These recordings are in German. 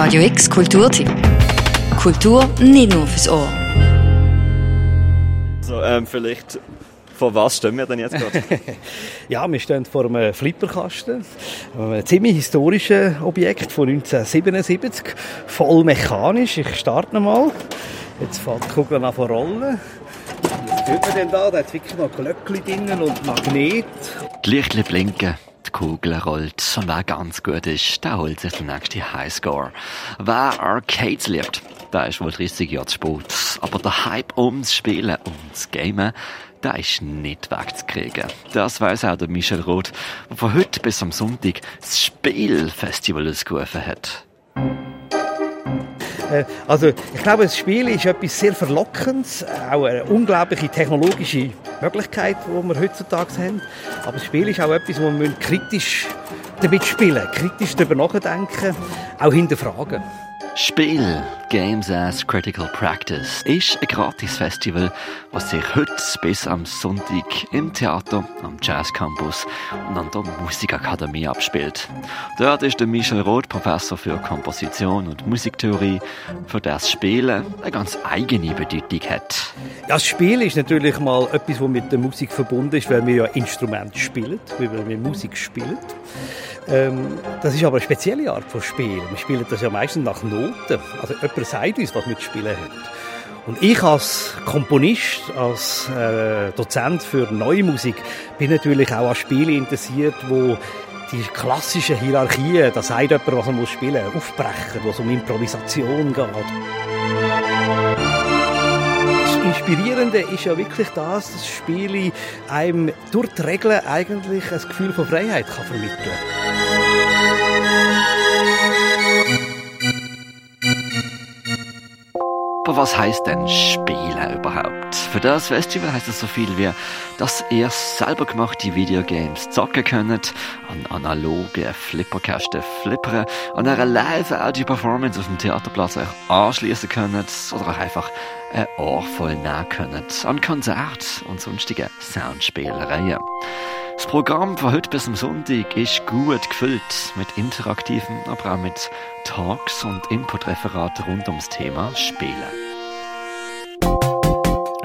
Radio X Kulturtipp. Kultur nicht nur fürs Ohr. So, ähm, vielleicht vor was stehen wir denn jetzt gerade? ja, wir stehen vor einem Flipperkasten, einem ziemlich historischen Objekt von 1977, voll mechanisch. Ich starte mal. Jetzt fällt die Kugel an von rollen. Was tut man denn da? Da hat wirklich noch Glöckchen drinnen und Magnet. Die Lichtchen blinken. Kugel rollt und wer ganz gut ist, der holt sich den nächsten Highscore. Wer Arcades liebt, der ist wohl 30 Jahre zu spät. Aber der Hype ums Spielen, ums Gamen, der ist nicht wegzukriegen. Das weiß auch der Michel Roth, der von heute bis am Sonntag das Spielfestival ausgerufen hat. Äh, also, ich glaube, das Spiel ist etwas sehr Verlockendes, auch eine unglaubliche technologische Möglichkeit, die wir heutzutage haben. Aber das Spiel ist auch etwas, wo wir kritisch damit spielen, kritisch darüber nachdenken, auch hinterfragen. Spiel Games as Critical Practice ist ein Gratis-Festival, das sich heute bis am Sonntag im Theater, am Jazz Campus und an der Musikakademie abspielt. Dort ist der Michel Roth Professor für Komposition und Musiktheorie, für das Spielen eine ganz eigene Bedeutung hat. Ja, das Spiel ist natürlich mal etwas, was mit der Musik verbunden ist, weil wir ja Instrumente spielen, weil wir Musik spielen. Ähm, das ist aber eine spezielle Art von Spiel. Wir spielen das ja meistens nach Noten. Also jemand sagt uns, was wir zu spielen haben. Und ich als Komponist, als äh, Dozent für neue Musik, bin natürlich auch an Spiele interessiert, wo die klassischen Hierarchien, da sagt jemand, was man spielen muss, aufbrechen, wo es um Improvisation geht. Inspirierende ist ja wirklich das, dass Spiele einem durch die Regeln eigentlich ein Gefühl von Freiheit kann vermitteln. Aber was heißt denn Spielen überhaupt? Für das Festival heißt es so viel wie, dass ihr selber gemachte Videogames zocken könnt, an analoge Flipperkästen flippern, an einer Live-Audio-Performance auf dem Theaterplatz euch anschließen könnt oder auch einfach ein Ohr voll nehmen könnt an Konzert und sonstige Soundspielereien. Das Programm von heute bis zum Sonntag ist gut gefüllt mit interaktiven, aber auch mit Talks und Inputreferaten rund ums Thema Spielen.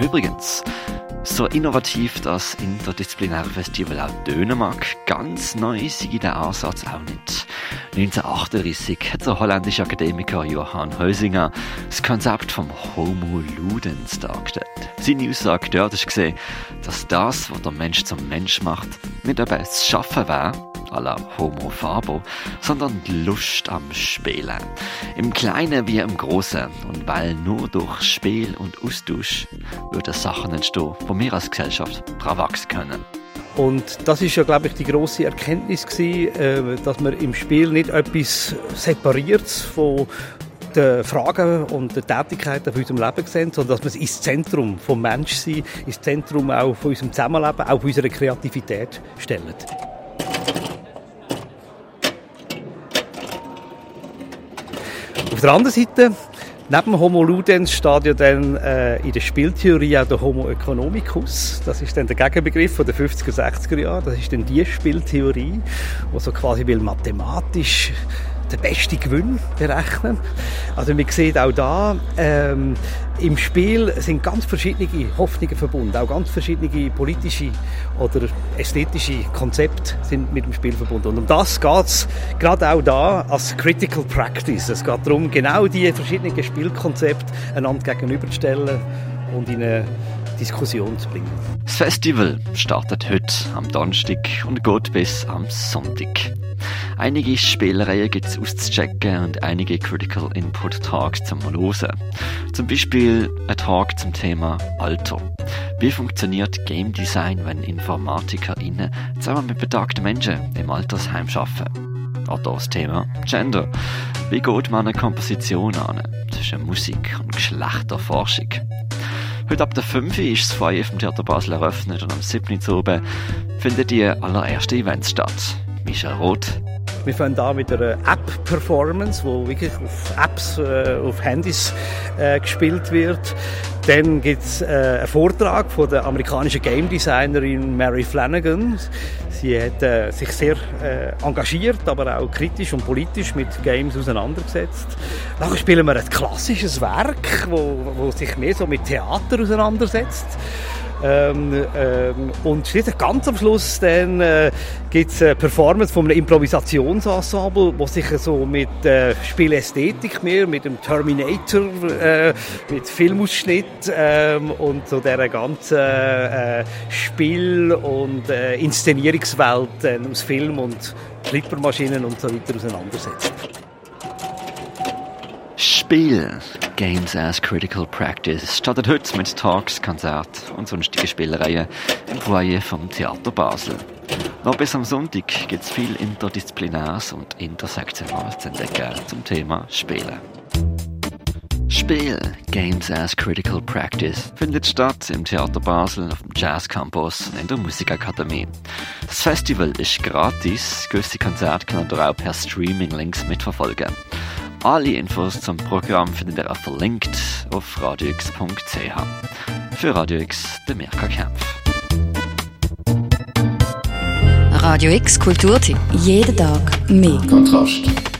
Übrigens, so innovativ das interdisziplinäre Festival auch tönen mag, ganz neu sei der Ansatz auch nicht. 1938 hat der holländische Akademiker Johann Heusinger das Konzept vom Homo Ludens dargestellt. Seine Aussage dort ist gesehen, dass das, was der Mensch zum Mensch macht, nicht eben das Schaffen wäre, la Homo Fabo, sondern die Lust am Spielen. Im Kleinen wie im Großen. Und weil nur durch Spiel und Austausch würden Sachen entstehen, wo wir als Gesellschaft dran wachsen können. Und das ist ja, glaube ich, die große Erkenntnis gewesen, äh, dass man im Spiel nicht etwas separiert von den Fragen und den Tätigkeiten von unserem Leben sehen, sondern dass wir es ins Zentrum vom Menschsein, ins Zentrum auch von unserem Zusammenleben, auch von unserer Kreativität stellen. Auf der anderen Seite, neben Homo Ludens steht ja dann äh, in der Spieltheorie auch der Homo economicus. Das ist dann der Gegenbegriff von den 50er, 60er Jahren. Das ist dann die Spieltheorie, die so quasi will mathematisch den besten Gewinn berechnen. Also man sieht auch da, ähm, im Spiel sind ganz verschiedene Hoffnungen verbunden, auch ganz verschiedene politische oder ästhetische Konzepte sind mit dem Spiel verbunden. Und um das geht es gerade auch da als Critical Practice. Es geht darum, genau diese verschiedenen Spielkonzepte einander gegenüberzustellen und in eine Diskussion zu bringen. Das Festival startet heute am Donnerstag und geht bis am Sonntag. Einige Spielereien gibt es auszuchecken und einige Critical Input Talks zum Hören. Zum Beispiel ein Talk zum Thema Alter. Wie funktioniert Game Design, wenn InformatikerInnen zusammen mit betagten Menschen im Altersheim arbeiten? Oder das Thema Gender. Wie geht man eine Komposition an zwischen Musik und Geschlechterforschung? Heute ab der 5 Uhr ist das Feuer vom Theater Basel eröffnet und am 7. Uhr oben finden die allerersten Events statt. Michel Roth, Wir fangen da mit einer App-Performance, wo wirklich auf Apps, äh, auf Handys äh, gespielt wird. Dann gibt es äh, einen Vortrag von der amerikanischen Game Designerin Mary Flanagan. Sie hat äh, sich sehr äh, engagiert, aber auch kritisch und politisch mit Games auseinandergesetzt. Dann spielen wir ein klassisches Werk, wo, wo sich mehr so mit Theater auseinandersetzt. Ähm, ähm, und schließlich ganz am Schluss äh, gibt es eine Performance von einem Improvisationsensemble, wo sich so mit äh, Spielästhetik mehr, mit dem Terminator, äh, mit Filmausschnitt ähm, und so der ganzen äh, Spiel- und äh, Inszenierungswelt äh, aus Film und Flippermaschinen und so weiter auseinandersetzt. Spiel Games as Critical Practice startet heute mit Talks, Konzert und sonstigen Spielereien im Foyer vom Theater Basel. Noch bis am Sonntag gibt es viel Interdisziplinäres und Intersektionales zu entdecken zum Thema Spielen. Spiel Games as Critical Practice findet statt im Theater Basel, auf dem Jazz Campus und in der Musikakademie. Das Festival ist gratis, gewisse Konzerte kann ihr auch per Streaming-Links mitverfolgen. Alle Infos zum Programm findet ihr auch verlinkt auf radiox.ch. Für Radio X, der Mirka Kempf. Radio X Kulturtipp. Jeden Tag mehr. Kontrast.